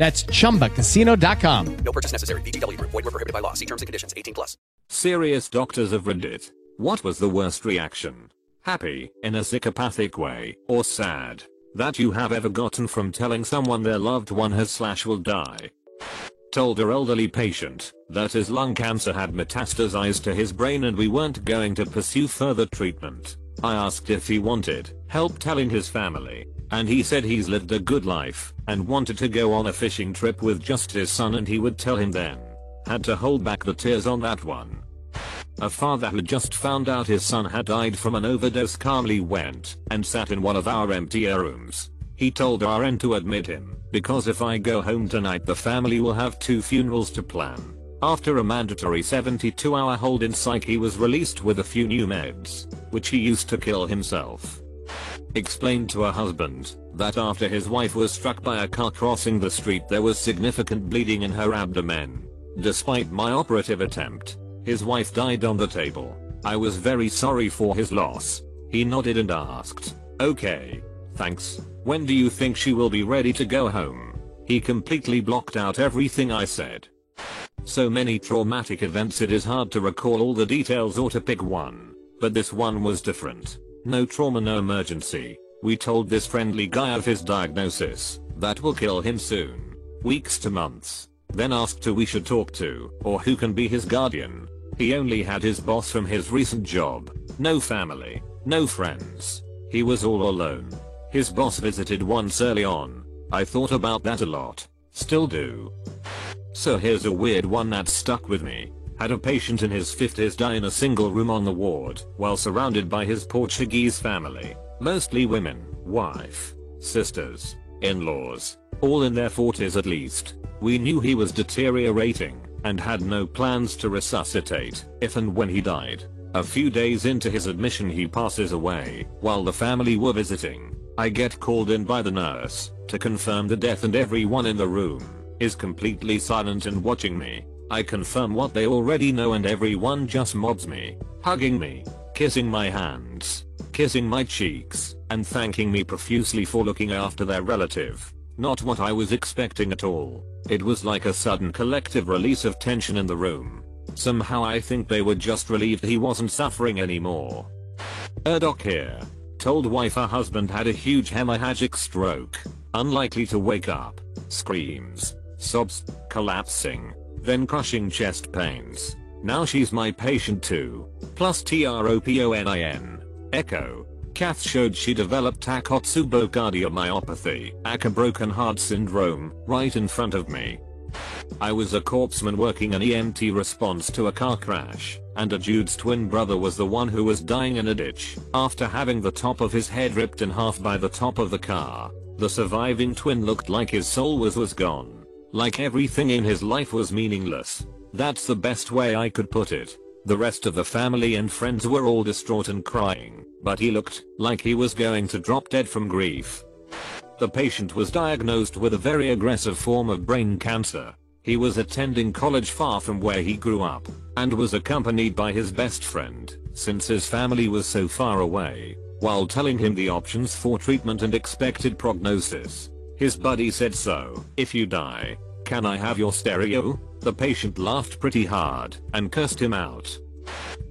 That's chumbacasino.com. No purchase necessary. VGW Group. Void were prohibited by law. See terms and conditions. 18 plus. Serious doctors of Reddit. What was the worst reaction? Happy, in a psychopathic way, or sad? That you have ever gotten from telling someone their loved one has slash will die. Told her elderly patient that his lung cancer had metastasized to his brain and we weren't going to pursue further treatment. I asked if he wanted help telling his family, and he said he's lived a good life and wanted to go on a fishing trip with just his son and he would tell him then. Had to hold back the tears on that one. A father who just found out his son had died from an overdose calmly went and sat in one of our empty air rooms. He told RN to admit him, because if I go home tonight the family will have two funerals to plan. After a mandatory 72 hour hold in psych he was released with a few new meds, which he used to kill himself. Explained to her husband that after his wife was struck by a car crossing the street there was significant bleeding in her abdomen. Despite my operative attempt, his wife died on the table. I was very sorry for his loss. He nodded and asked, okay, thanks. When do you think she will be ready to go home? He completely blocked out everything I said. So many traumatic events it is hard to recall all the details or to pick one. But this one was different. No trauma no emergency. We told this friendly guy of his diagnosis. That will kill him soon. Weeks to months. Then asked who we should talk to, or who can be his guardian. He only had his boss from his recent job. No family. No friends. He was all alone. His boss visited once early on. I thought about that a lot. Still do. So here's a weird one that stuck with me. Had a patient in his 50s die in a single room on the ward while surrounded by his Portuguese family. Mostly women, wife, sisters, in-laws, all in their 40s at least. We knew he was deteriorating and had no plans to resuscitate if and when he died. A few days into his admission he passes away while the family were visiting. I get called in by the nurse to confirm the death and everyone in the room is completely silent and watching me. I confirm what they already know and everyone just mobs me, hugging me, kissing my hands, kissing my cheeks, and thanking me profusely for looking after their relative. Not what I was expecting at all. It was like a sudden collective release of tension in the room. Somehow I think they were just relieved he wasn't suffering anymore. Erdoc here. Told wife her husband had a huge hemorrhagic stroke. Unlikely to wake up. Screams. Sobs. Collapsing. Then crushing chest pains. Now she's my patient too. Plus TROPONIN. Echo. Cath showed she developed Takotsubo cardiomyopathy, aka broken heart syndrome, right in front of me. I was a corpsman working an EMT response to a car crash, and a dude's twin brother was the one who was dying in a ditch after having the top of his head ripped in half by the top of the car. The surviving twin looked like his soul was was gone. Like everything in his life was meaningless. That's the best way I could put it. The rest of the family and friends were all distraught and crying, but he looked like he was going to drop dead from grief. The patient was diagnosed with a very aggressive form of brain cancer. He was attending college far from where he grew up, and was accompanied by his best friend, since his family was so far away. While telling him the options for treatment and expected prognosis, his buddy said so, if you die, can I have your stereo? The patient laughed pretty hard and cursed him out.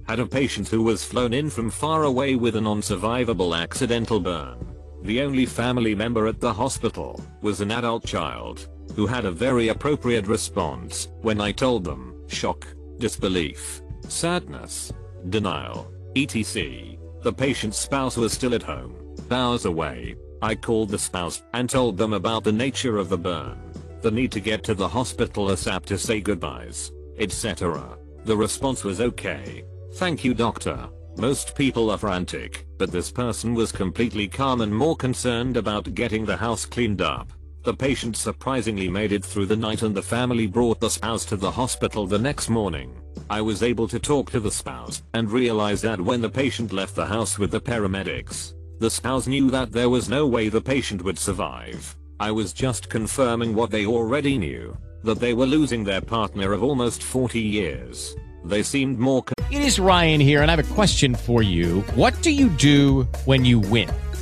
Had a patient who was flown in from far away with a non-survivable accidental burn. The only family member at the hospital was an adult child who had a very appropriate response when I told them, shock, disbelief, sadness, denial, etc. The patient's spouse was still at home, hours away. I called the spouse and told them about the nature of the burn, the need to get to the hospital ASAP to say goodbyes, etc. The response was okay. Thank you doctor. Most people are frantic, but this person was completely calm and more concerned about getting the house cleaned up. The patient surprisingly made it through the night and the family brought the spouse to the hospital the next morning. I was able to talk to the spouse and realized that when the patient left the house with the paramedics, the spouse knew that there was no way the patient would survive. I was just confirming what they already knew, that they were losing their partner of almost 40 years. They seemed more It is Ryan here, and I have a question for you. What do you do when you win?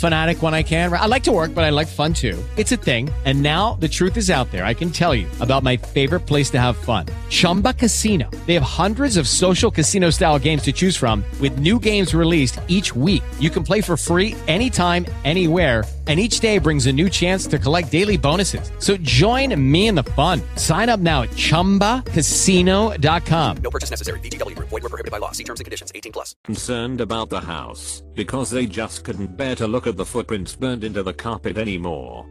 fanatic when I can. I like to work, but I like fun too. It's a thing. And now the truth is out there. I can tell you about my favorite place to have fun. Chumba Casino. They have hundreds of social casino style games to choose from with new games released each week. You can play for free anytime, anywhere and each day brings a new chance to collect daily bonuses. So join me in the fun. Sign up now at ChumbaCasino.com. No purchase necessary. VGW Group. Void were prohibited by law. See terms and conditions. 18 plus. concerned about the house because they just couldn't bear to look at the footprints burned into the carpet anymore.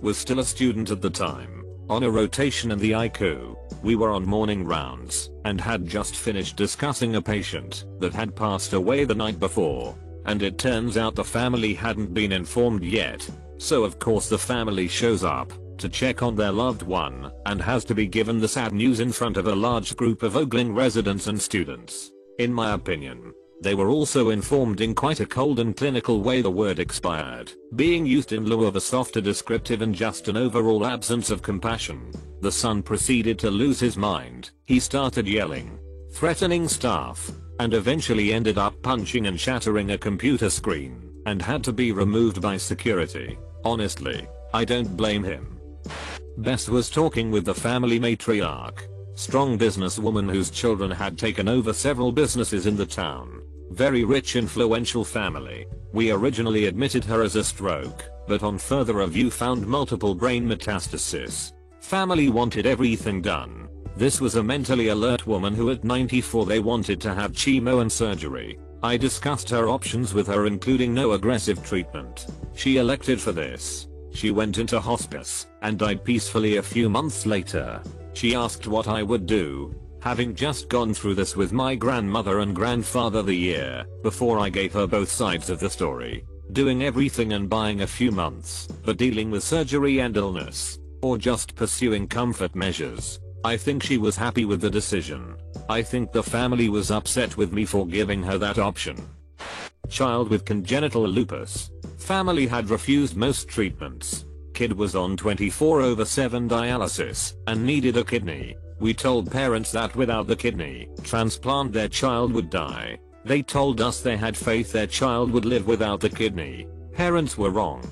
Was still a student at the time, on a rotation in the ICU. We were on morning rounds and had just finished discussing a patient that had passed away the night before. And it turns out the family hadn't been informed yet. So of course the family shows up to check on their loved one and has to be given the sad news in front of a large group of ogling residents and students. In my opinion, they were also informed in quite a cold and clinical way the word expired, being used in lieu of a softer descriptive and just an overall absence of compassion. The son proceeded to lose his mind. He started yelling, threatening staff, and eventually ended up punching and shattering a computer screen, and had to be removed by security. Honestly, I don't blame him. Bess was talking with the family matriarch, strong businesswoman whose children had taken over several businesses in the town. Very rich influential family. We originally admitted her as a stroke, but on further review found multiple brain metastasis. Family wanted everything done. This was a mentally alert woman who at 94 they wanted to have chemo and surgery. I discussed her options with her including no aggressive treatment. She elected for this. She went into hospice and died peacefully a few months later. She asked what I would do, having just gone through this with my grandmother and grandfather the year before I gave her both sides of the story. Doing everything and buying a few months, but dealing with surgery and illness, or just pursuing comfort measures. I think she was happy with the decision. I think the family was upset with me for giving her that option. Child with congenital lupus. Family had refused most treatments. Kid was on 24 over 7 dialysis and needed a kidney. We told parents that without the kidney transplant their child would die. They told us they had faith their child would live without the kidney. Parents were wrong.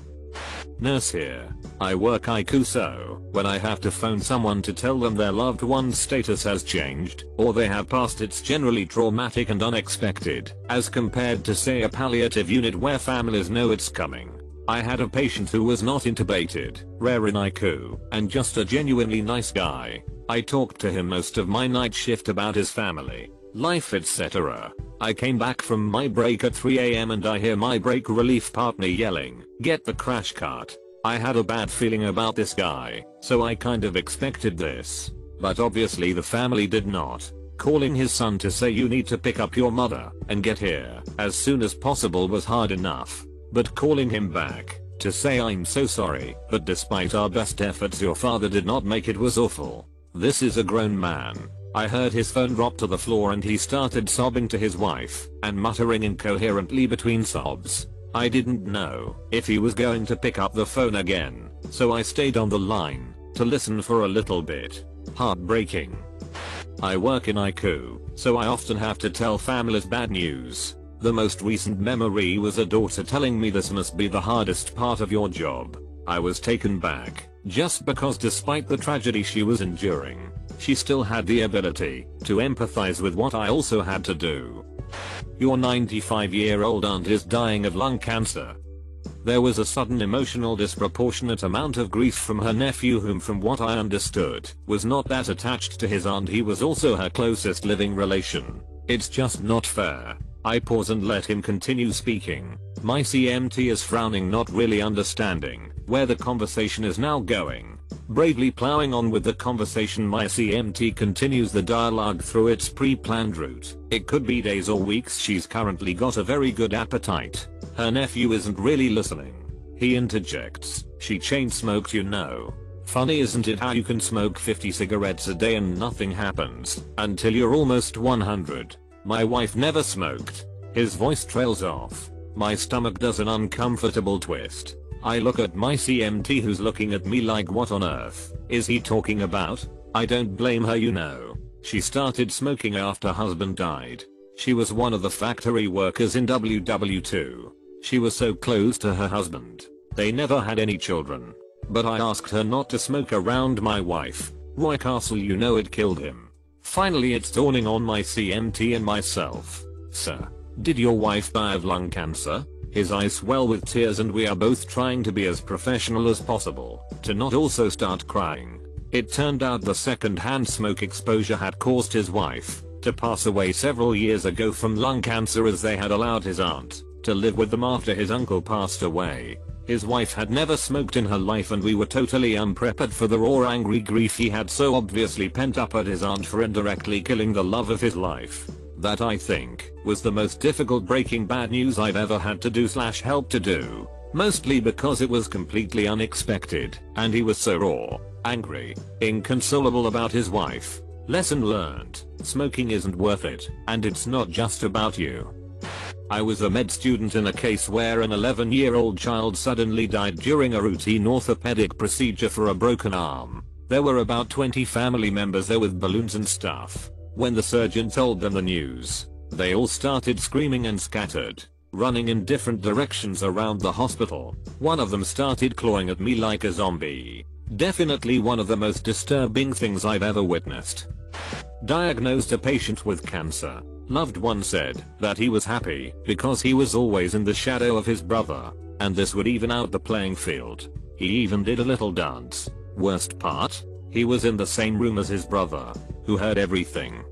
Nurse here. I work ICU so, when I have to phone someone to tell them their loved one's status has changed, or they have passed it's generally traumatic and unexpected, as compared to say a palliative unit where families know it's coming. I had a patient who was not intubated, rare in ICU, and just a genuinely nice guy. I talked to him most of my night shift about his family, life etc. I came back from my break at 3am and I hear my break relief partner yelling, get the crash cart. I had a bad feeling about this guy, so I kind of expected this. But obviously the family did not. Calling his son to say you need to pick up your mother and get here as soon as possible was hard enough. But calling him back to say I'm so sorry, but despite our best efforts your father did not make it was awful. This is a grown man. I heard his phone drop to the floor and he started sobbing to his wife and muttering incoherently between sobs. I didn't know if he was going to pick up the phone again, so I stayed on the line to listen for a little bit. Heartbreaking. I work in ICU, so I often have to tell families bad news. The most recent memory was a daughter telling me this must be the hardest part of your job. I was taken back, just because despite the tragedy she was enduring, she still had the ability to empathize with what I also had to do. Your 95 year old aunt is dying of lung cancer. There was a sudden emotional disproportionate amount of grief from her nephew whom from what I understood was not that attached to his aunt he was also her closest living relation. It's just not fair. I pause and let him continue speaking. My CMT is frowning not really understanding where the conversation is now going. Bravely plowing on with the conversation my CMT continues the dialogue through its pre-planned route. It could be days or weeks she's currently got a very good appetite. Her nephew isn't really listening. He interjects, she chain smoked you know. Funny isn't it how you can smoke 50 cigarettes a day and nothing happens until you're almost 100. My wife never smoked. His voice trails off. My stomach does an uncomfortable twist. I look at my CMT who's looking at me like what on earth is he talking about? I don't blame her you know. She started smoking after husband died. She was one of the factory workers in WW2. She was so close to her husband. They never had any children. But I asked her not to smoke around my wife. Roy Castle you know it killed him. Finally it's dawning on my CMT and myself. Sir, did your wife die of lung cancer? His eyes swell with tears and we are both trying to be as professional as possible, to not also start crying. It turned out the second-hand smoke exposure had caused his wife to pass away several years ago from lung cancer as they had allowed his aunt to live with them after his uncle passed away. His wife had never smoked in her life and we were totally unprepared for the raw angry grief he had so obviously pent up at his aunt for indirectly killing the love of his life. That I think was the most difficult breaking bad news I've ever had to do slash help to do. Mostly because it was completely unexpected and he was so raw, angry, inconsolable about his wife. Lesson learned, smoking isn't worth it and it's not just about you. I was a med student in a case where an 11 year old child suddenly died during a routine orthopedic procedure for a broken arm. There were about 20 family members there with balloons and stuff. When the surgeon told them the news, they all started screaming and scattered, running in different directions around the hospital. One of them started clawing at me like a zombie. Definitely one of the most disturbing things I've ever witnessed. Diagnosed a patient with cancer. Loved one said that he was happy because he was always in the shadow of his brother, and this would even out the playing field. He even did a little dance. Worst part? He was in the same room as his brother, who heard everything.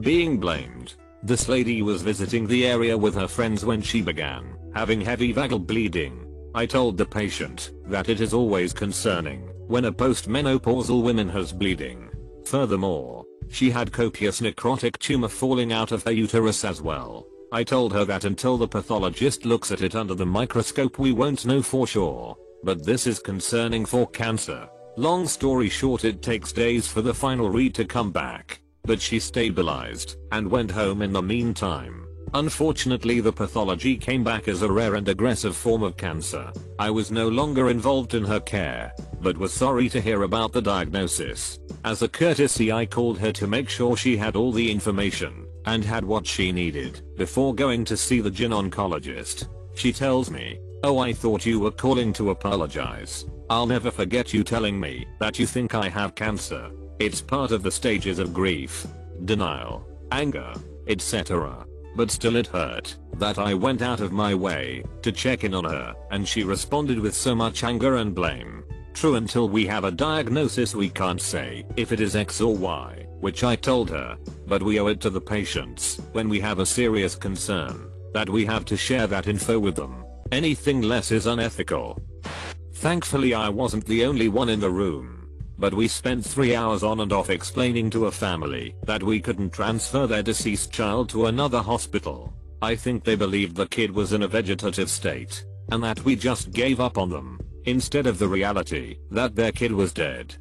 Being blamed. This lady was visiting the area with her friends when she began having heavy vagal bleeding. I told the patient that it is always concerning when a postmenopausal woman has bleeding. Furthermore, she had copious necrotic tumor falling out of her uterus as well. I told her that until the pathologist looks at it under the microscope we won't know for sure. But this is concerning for cancer. Long story short it takes days for the final read to come back, but she stabilized and went home in the meantime. Unfortunately the pathology came back as a rare and aggressive form of cancer. I was no longer involved in her care, but was sorry to hear about the diagnosis. As a courtesy I called her to make sure she had all the information and had what she needed before going to see the gyn oncologist. She tells me, oh I thought you were calling to apologize. I'll never forget you telling me that you think I have cancer. It's part of the stages of grief, denial, anger, etc. But still it hurt that I went out of my way to check in on her and she responded with so much anger and blame. True until we have a diagnosis we can't say if it is X or Y, which I told her, but we owe it to the patients when we have a serious concern that we have to share that info with them. Anything less is unethical. Thankfully I wasn't the only one in the room. but we spent 3 hours on and off explaining to a family that we couldn't transfer their deceased child to another hospital. I think they believed the kid was in a vegetative state, and that we just gave up on them, instead of the reality that their kid was dead.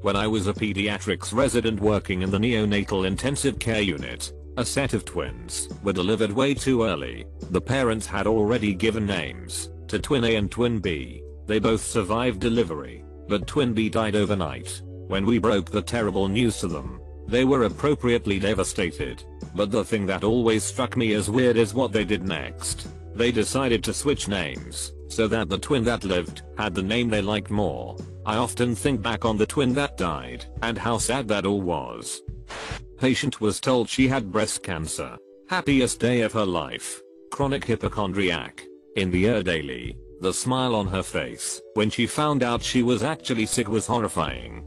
When I was a pediatrics resident working in the neonatal intensive care unit, a set of twins were delivered way too early. The parents had already given names to twin A and twin B. They both survived delivery, but twin B died overnight. When we broke the terrible news to them, they were appropriately devastated. But the thing that always struck me as weird is what they did next. They decided to switch names, so that the twin that lived had the name they liked more. I often think back on the twin that died, and how sad that all was. Patient was told she had breast cancer. Happiest day of her life. Chronic hypochondriac. In the Air Daily, the smile on her face when she found out she was actually sick was horrifying.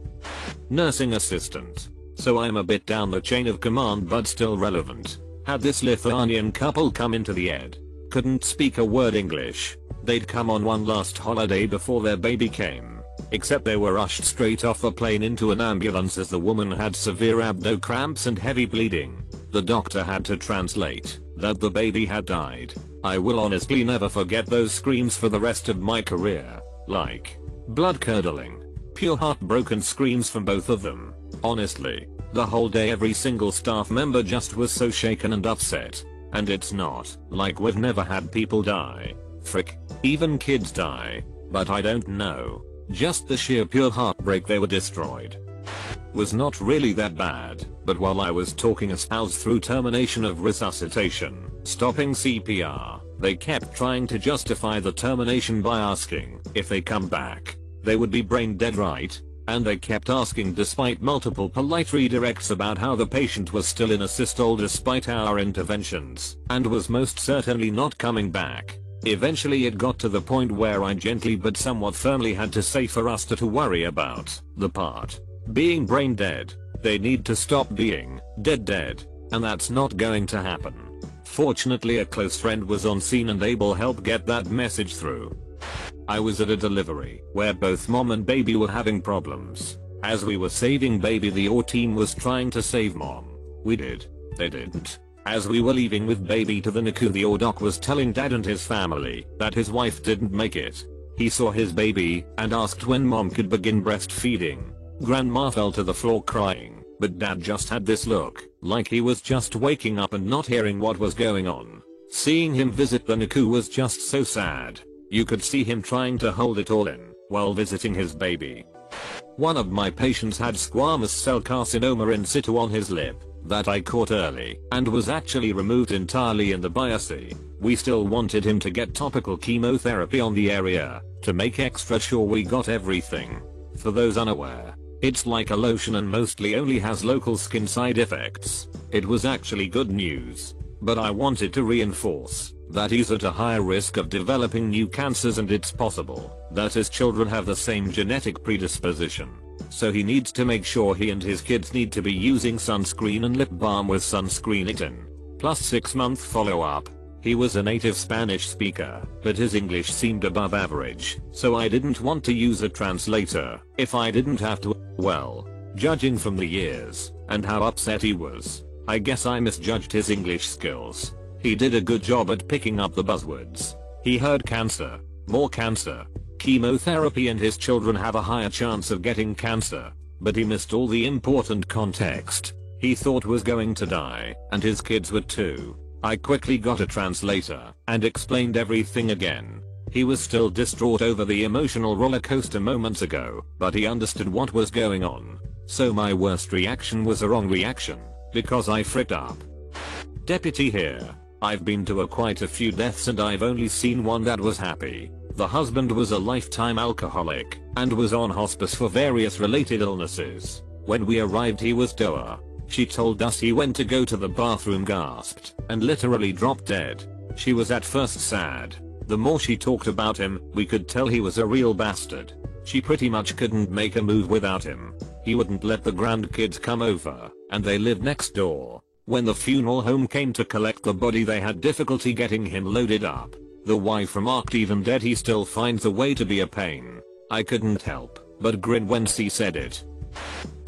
Nursing assistant. So I'm a bit down the chain of command but still relevant. Had this Lithuanian couple come into the ed. Couldn't speak a word English. They'd come on one last holiday before their baby came. Except they were rushed straight off the plane into an ambulance as the woman had severe abdo cramps and heavy bleeding. The doctor had to translate that the baby had died. I will honestly never forget those screams for the rest of my career. Like, blood curdling, pure heartbroken screams from both of them. Honestly, the whole day every single staff member just was so shaken and upset. And it's not like we've never had people die. Frick, even kids die. But I don't know. Just the sheer pure heartbreak they were destroyed. Was not really that bad, but while I was talking a spouse through termination of resuscitation, stopping CPR, they kept trying to justify the termination by asking if they come back, they would be brain dead right, and they kept asking despite multiple polite redirects about how the patient was still in asystole despite our interventions, and was most certainly not coming back. Eventually it got to the point where I gently but somewhat firmly had to say for us to, to worry about the part being brain dead. They need to stop being dead dead. And that's not going to happen. Fortunately a close friend was on scene and able help get that message through. I was at a delivery where both mom and baby were having problems. As we were saving baby the OR team was trying to save mom. We did. They didn't. As we were leaving with baby to the NICU the OR doc was telling dad and his family that his wife didn't make it. He saw his baby and asked when mom could begin breastfeeding. Grandma fell to the floor crying, but dad just had this look, like he was just waking up and not hearing what was going on. Seeing him visit the NICU was just so sad. You could see him trying to hold it all in, while visiting his baby. One of my patients had squamous cell carcinoma in situ on his lip, that I caught early, and was actually removed entirely in the biopsy. We still wanted him to get topical chemotherapy on the area, to make extra sure we got everything. For those unaware, it's like a lotion and mostly only has local skin side effects. It was actually good news. But I wanted to reinforce that he's at a higher risk of developing new cancers and it's possible that his children have the same genetic predisposition. So he needs to make sure he and his kids need to be using sunscreen and lip balm with sunscreen in. Plus 6 month follow up. He was a native Spanish speaker, but his English seemed above average, so I didn't want to use a translator if I didn't have to. Well, judging from the years and how upset he was, I guess I misjudged his English skills. He did a good job at picking up the buzzwords. He heard cancer, more cancer, chemotherapy and his children have a higher chance of getting cancer, but he missed all the important context. He thought was going to die, and his kids would too. I quickly got a translator and explained everything again. He was still distraught over the emotional roller coaster moments ago, but he understood what was going on. So my worst reaction was a wrong reaction, because I fricked up. Deputy here. I've been to a quite a few deaths and I've only seen one that was happy. The husband was a lifetime alcoholic and was on hospice for various related illnesses. When we arrived he was doer, she told us he went to go to the bathroom gasped and literally dropped dead. She was at first sad. The more she talked about him, we could tell he was a real bastard. She pretty much couldn't make a move without him. He wouldn't let the grandkids come over, and they lived next door. When the funeral home came to collect the body they had difficulty getting him loaded up. The wife remarked even dead he still finds a way to be a pain. I couldn't help but grin when she said it.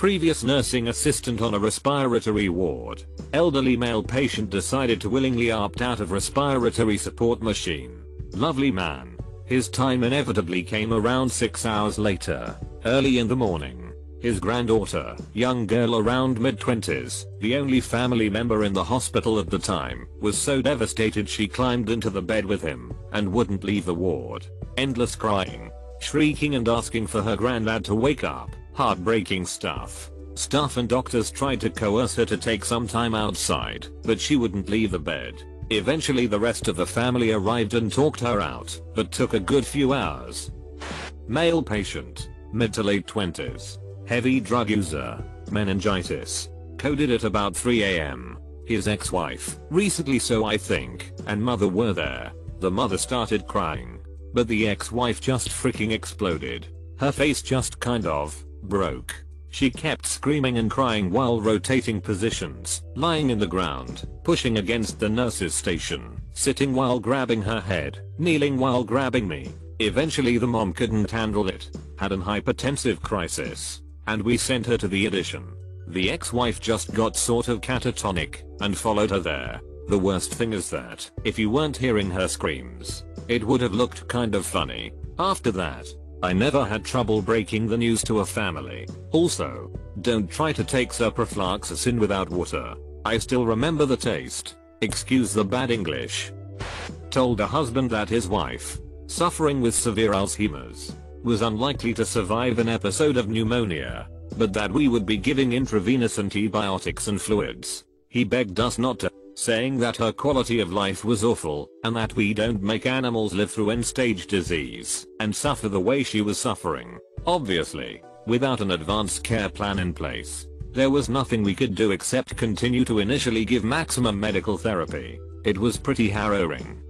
Previous nursing assistant on a respiratory ward. Elderly male patient decided to willingly opt out of respiratory support machine. Lovely man. His time inevitably came around 6 hours later, early in the morning. His granddaughter, young girl around mid-twenties, the only family member in the hospital at the time, was so devastated she climbed into the bed with him and wouldn't leave the ward. Endless crying, shrieking and asking for her granddad to wake up. Heartbreaking stuff. Staff and doctors tried to coerce her to take some time outside, but she wouldn't leave the bed. Eventually the rest of the family arrived and talked her out, but took a good few hours. Male patient, mid to late 20s, heavy drug user, meningitis, coded at about 3 am. His ex-wife, recently so I think, and mother were there. The mother started crying, but the ex-wife just freaking exploded. Her face just kind of broke. She kept screaming and crying while rotating positions, lying in the ground, pushing against the nurse's station, sitting while grabbing her head, kneeling while grabbing me. Eventually the mom couldn't handle it, had an hypertensive crisis, and we sent her to the addition. The ex-wife just got sort of catatonic, and followed her there. The worst thing is that, if you weren't hearing her screams, it would have looked kind of funny. After that, I never had trouble breaking the news to a family. Also, don't try to take ciprofloxacin without water. I still remember the taste. Excuse the bad English. Told a husband that his wife, suffering with severe Alzheimer's, was unlikely to survive an episode of pneumonia, but that we would be giving intravenous antibiotics and fluids. He begged us not to, saying that her quality of life was awful, and that we don't make animals live through end-stage disease, and suffer the way she was suffering. Obviously, without an advanced care plan in place, there was nothing we could do except continue to initially give maximum medical therapy. It was pretty harrowing.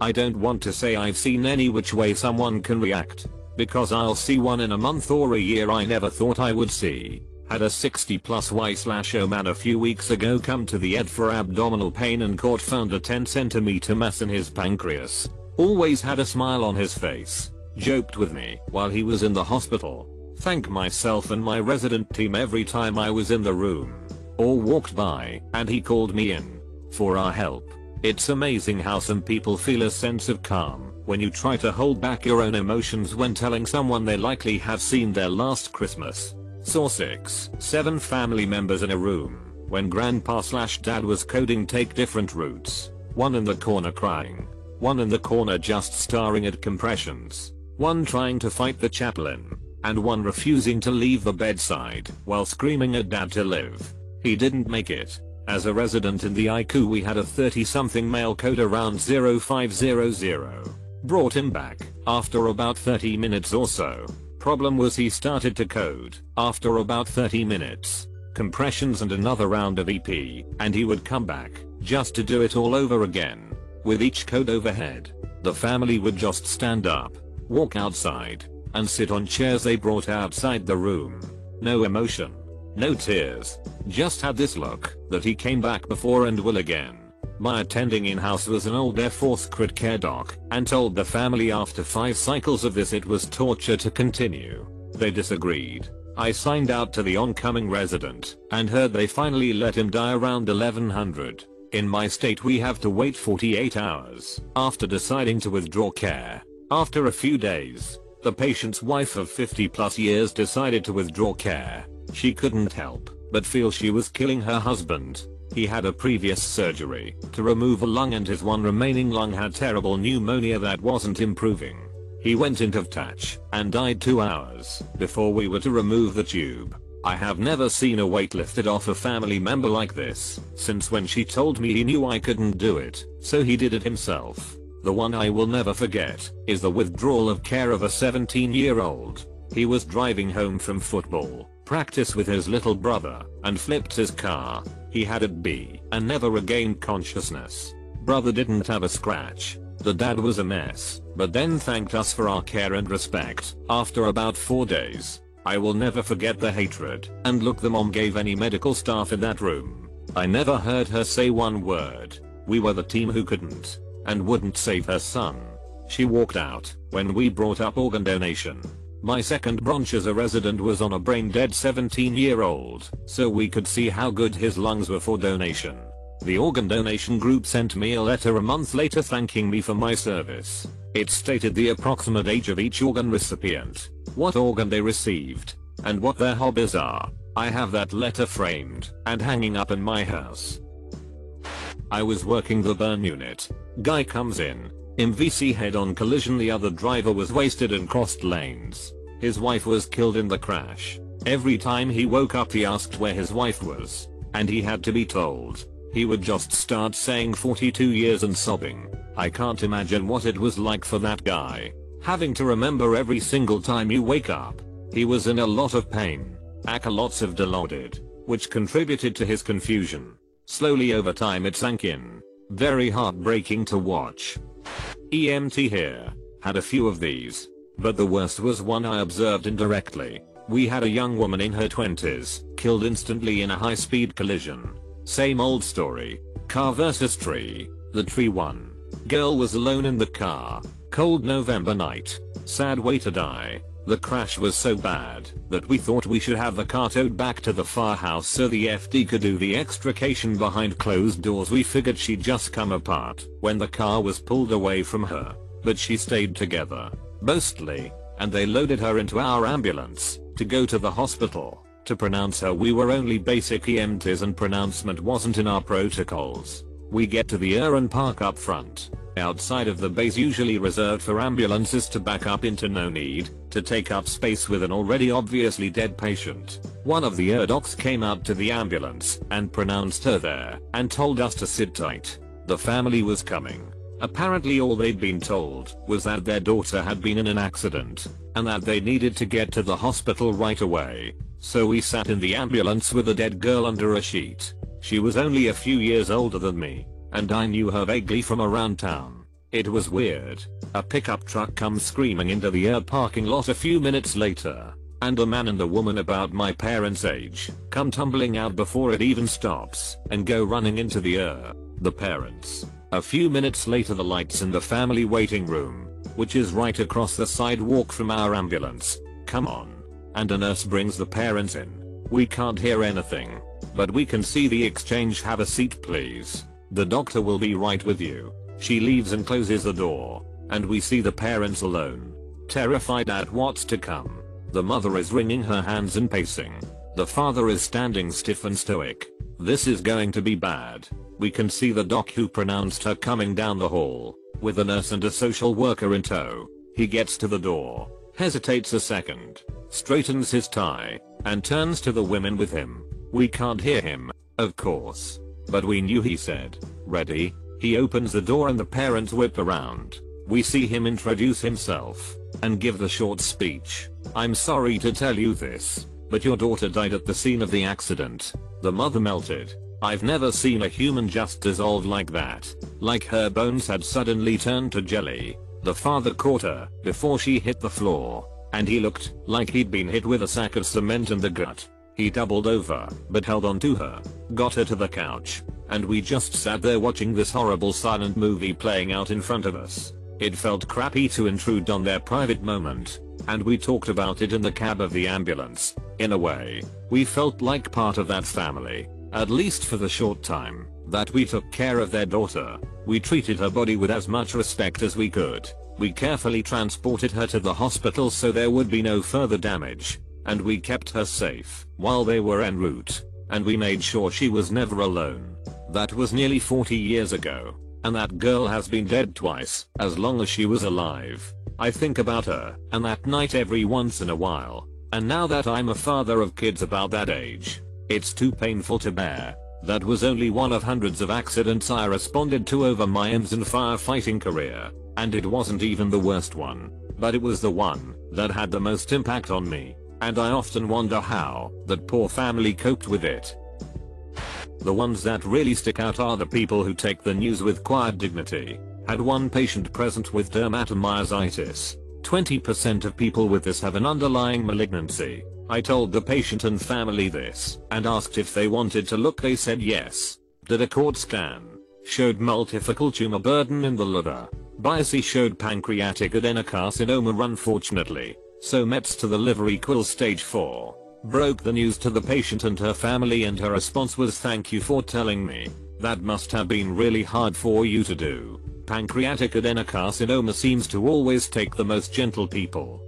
I don't want to say I've seen any which way someone can react, because I'll see one in a month or a year I never thought I would see. Had a 60 plus Y slash O man a few weeks ago come to the ed for abdominal pain and court found a 10 centimeter mass in his pancreas. Always had a smile on his face. Joked with me while he was in the hospital. Thank myself and my resident team every time I was in the room. Or walked by and he called me in. For our help. It's amazing how some people feel a sense of calm when you try to hold back your own emotions when telling someone they likely have seen their last Christmas. Saw 6, 7 family members in a room, when grandpa slash dad was coding take different routes. One in the corner crying. One in the corner just staring at compressions. One trying to fight the chaplain. And one refusing to leave the bedside while screaming at dad to live. He didn't make it. As a resident in the ICU we had a 30 something male code around 0500. Brought him back after about 30 minutes or so. Problem was he started to code after about 30 minutes. Compressions and another round of EP, and he would come back just to do it all over again. With each code overhead, the family would just stand up, walk outside, and sit on chairs they brought outside the room. No emotion, no tears, just had this look that he came back before and will again. My attending in-house was an old Air Force crit care doc and told the family after 5 cycles of this it was torture to continue. They disagreed. I signed out to the oncoming resident and heard they finally let him die around 1100. In my state we have to wait 48 hours after deciding to withdraw care. After a few days, the patient's wife of 50 plus years decided to withdraw care. She couldn't help but feel she was killing her husband he had a previous surgery to remove a lung and his one remaining lung had terrible pneumonia that wasn't improving. He went into touch and died 2 hours before we were to remove the tube. I have never seen a weight lifted off a family member like this since when she told me he knew I couldn't do it, so he did it himself. The one I will never forget is the withdrawal of care of a 17 year old. He was driving home from football practice with his little brother and flipped his car he had it be and never regained consciousness. Brother didn't have a scratch. The dad was a mess, but then thanked us for our care and respect after about 4 days. I will never forget the hatred and look the mom gave any medical staff in that room. I never heard her say one word. We were the team who couldn't and wouldn't save her son. She walked out when we brought up organ donation. My second bronch as a resident was on a brain dead 17 year old, so we could see how good his lungs were for donation. The organ donation group sent me a letter a month later thanking me for my service. It stated the approximate age of each organ recipient, what organ they received, and what their hobbies are. I have that letter framed and hanging up in my house. I was working the burn unit. Guy comes in. MVC head on collision the other driver was wasted and crossed lanes. His wife was killed in the crash. Every time he woke up he asked where his wife was. And he had to be told. He would just start saying 42 years and sobbing. I can't imagine what it was like for that guy. Having to remember every single time you wake up. He was in a lot of pain. Aka lots of Dilaudid, which contributed to his confusion. Slowly over time it sank in. Very heartbreaking to watch. EMT here. Had a few of these. But the worst was one I observed indirectly. We had a young woman in her 20s, killed instantly in a high speed collision. Same old story. Car versus tree. The tree won. Girl was alone in the car. Cold November night. Sad way to die. The crash was so bad that we thought we should have the car towed back to the firehouse so the FD could do the extrication behind closed doors. We figured she'd just come apart when the car was pulled away from her. But she stayed together. Mostly. And they loaded her into our ambulance to go to the hospital. To pronounce her we were only basic EMTs and pronouncement wasn't in our protocols. We get to the ER park up front. Outside of the base usually reserved for ambulances to back up into no need to take up space with an already obviously dead patient. One of the ER docs came out to the ambulance and pronounced her there and told us to sit tight. The family was coming. Apparently all they'd been told was that their daughter had been in an accident and that they needed to get to the hospital right away. So we sat in the ambulance with a dead girl under a sheet. She was only a few years older than me, and I knew her vaguely from around town. It was weird. A pickup truck comes screaming into the air parking lot a few minutes later, and a man and a woman about my parents' age come tumbling out before it even stops and go running into the air. The parents. A few minutes later the lights in the family waiting room, which is right across the sidewalk from our ambulance, come on and a nurse brings the parents in. We can't hear anything, but we can see the exchange have a seat please. The doctor will be right with you. She leaves and closes the door, and we see the parents alone. Terrified at what's to come. The mother is wringing her hands and pacing. The father is standing stiff and stoic. This is going to be bad. We can see the doc who pronounced her coming down the hall, with a nurse and a social worker in tow. He gets to the door, hesitates a second, straightens his tie, and turns to the women with him. We can't hear him, of course. But we knew he said, ready? He opens the door and the parents whip around. We see him introduce himself and give the short speech. I'm sorry to tell you this, but your daughter died at the scene of the accident. The mother melted. I've never seen a human just dissolve like that. Like her bones had suddenly turned to jelly. The father caught her before she hit the floor and he looked like he'd been hit with a sack of cement in the gut. He doubled over, but held on to her, got her to the couch, and we just sat there watching this horrible silent movie playing out in front of us. It felt crappy to intrude on their private moment, and we talked about it in the cab of the ambulance. In a way, we felt like part of that family, at least for the short time that we took care of their daughter. We treated her body with as much respect as we could, we carefully transported her to the hospital so there would be no further damage, and we kept her safe while they were en route, and we made sure she was never alone. That was nearly 40 years ago, and that girl has been dead twice, as long as she was alive. I think about her, and that night every once in a while, and now that I'm a father of kids about that age, it's too painful to bear. That was only one of hundreds of accidents I responded to over my EMS and firefighting career. And it wasn't even the worst one, but it was the one that had the most impact on me, and I often wonder how that poor family coped with it. The ones that really stick out are the people who take the news with quiet dignity. Had one patient present with dermatomyositis. 20% of people with this have an underlying malignancy. I told the patient and family this, and asked if they wanted to look they said yes. Did a cord scan. Showed multifocal tumor burden in the liver. Biopsy showed pancreatic adenocarcinoma unfortunately. So Mets to the liver equals stage 4. Broke the news to the patient and her family and her response was thank you for telling me. That must have been really hard for you to do. Pancreatic adenocarcinoma seems to always take the most gentle people.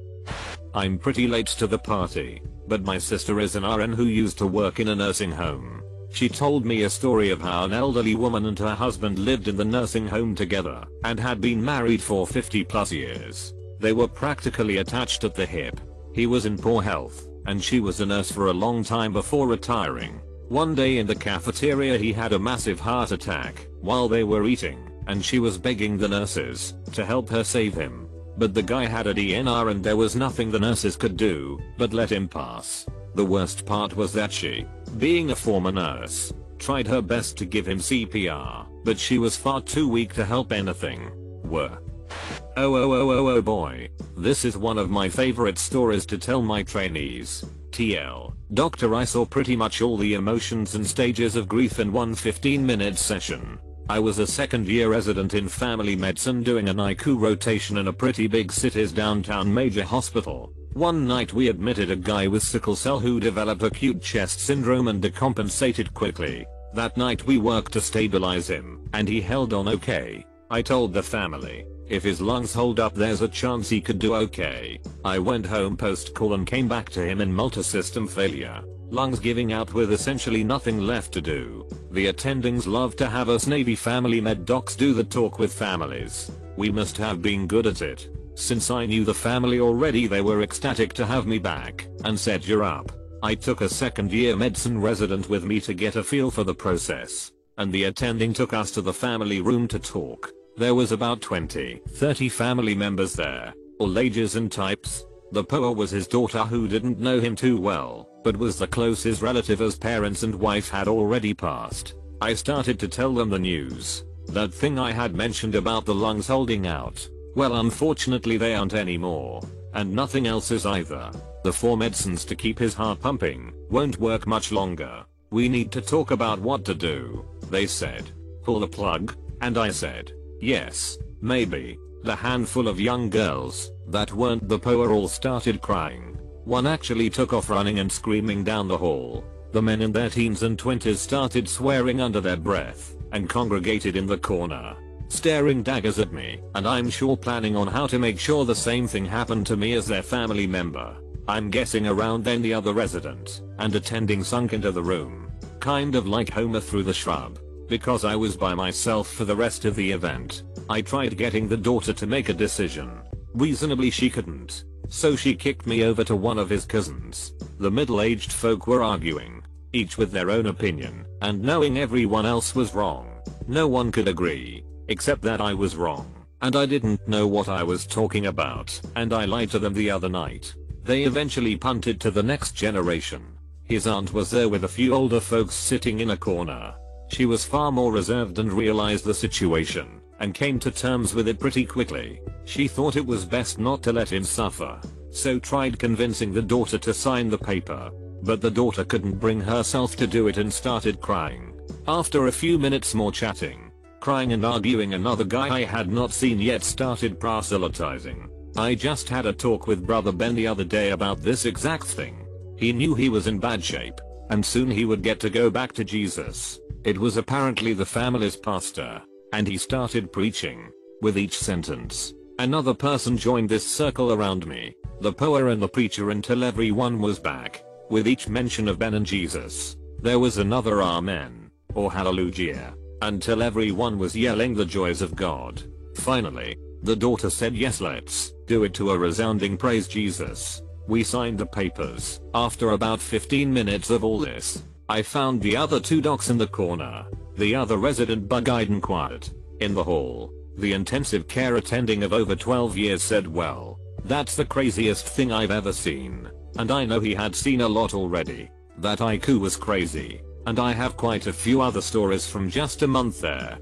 I'm pretty late to the party, but my sister is an RN who used to work in a nursing home. She told me a story of how an elderly woman and her husband lived in the nursing home together and had been married for 50 plus years. They were practically attached at the hip. He was in poor health, and she was a nurse for a long time before retiring. One day in the cafeteria he had a massive heart attack while they were eating, and she was begging the nurses to help her save him. But the guy had a DNR and there was nothing the nurses could do but let him pass. The worst part was that she, being a former nurse, tried her best to give him CPR, but she was far too weak to help anything. Were. Oh oh oh oh oh boy. This is one of my favorite stories to tell my trainees. TL. Doctor I saw pretty much all the emotions and stages of grief in one 15 minute session. I was a second year resident in family medicine doing an MICU rotation in a pretty big city's downtown major hospital. One night we admitted a guy with sickle cell who developed acute chest syndrome and decompensated quickly. That night we worked to stabilize him, and he held on okay. I told the family, if his lungs hold up there's a chance he could do okay. I went home post call and came back to him in multi-system failure. Lungs giving out with essentially nothing left to do. The attendings love to have us Navy family med docs do the talk with families. We must have been good at it. Since I knew the family already they were ecstatic to have me back and said you're up. I took a second year medicine resident with me to get a feel for the process. And the attending took us to the family room to talk. There was about 20, 30 family members there, all ages and types. The POA was his daughter who didn't know him too well, but was the closest relative as parents and wife had already passed. I started to tell them the news. That thing I had mentioned about the lungs holding out. Well unfortunately they aren't anymore. And nothing else is either. The four medicines to keep his heart pumping won't work much longer. We need to talk about what to do. They said. Pull the plug. And I said, Yes, maybe. The handful of young girls that weren't the POA all started crying. One actually took off running and screaming down the hall. The men in their teens and 20s started swearing under their breath and congregated in the corner, staring daggers at me, and I'm sure planning on how to make sure the same thing happened to me as their family member. I'm guessing around then the other resident and attending sunk into the room, kind of like Homer through the shrub. Because I was by myself for the rest of the event, I tried getting the daughter to make a decision. Reasonably she couldn't. So she kicked me over to one of his cousins. The middle-aged folk were arguing, each with their own opinion, and knowing everyone else was wrong. No one could agree, except that I was wrong, and I didn't know what I was talking about, and I lied to them the other night. They eventually punted to the next generation. His aunt was there with a few older folks sitting in a corner. She was far more reserved and realized the situation, and came to terms with it pretty quickly. She thought it was best not to let him suffer, so tried convincing the daughter to sign the paper. But the daughter couldn't bring herself to do it and started crying. After a few minutes more chatting, crying and arguing another guy I had not seen yet started proselytizing. I just had a talk with brother Ben the other day about this exact thing. He knew he was in bad shape, and soon he would get to go back to Jesus. It was apparently the family's pastor, and he started preaching. With each sentence, another person joined this circle around me, the POA and the preacher until everyone was back. With each mention of Ben and Jesus, there was another Amen, or Hallelujah, until everyone was yelling the joys of God. Finally, the daughter said yes let's do it to a resounding praise Jesus. We signed the papers. After about 15 minutes of all this, I found the other two docs in the corner. The other resident bug-eyed and quiet. In the hall, the intensive care attending of over 12 years said well, that's the craziest thing I've ever seen. And I know he had seen a lot already. That IQ was crazy. And I have quite a few other stories from just a month there.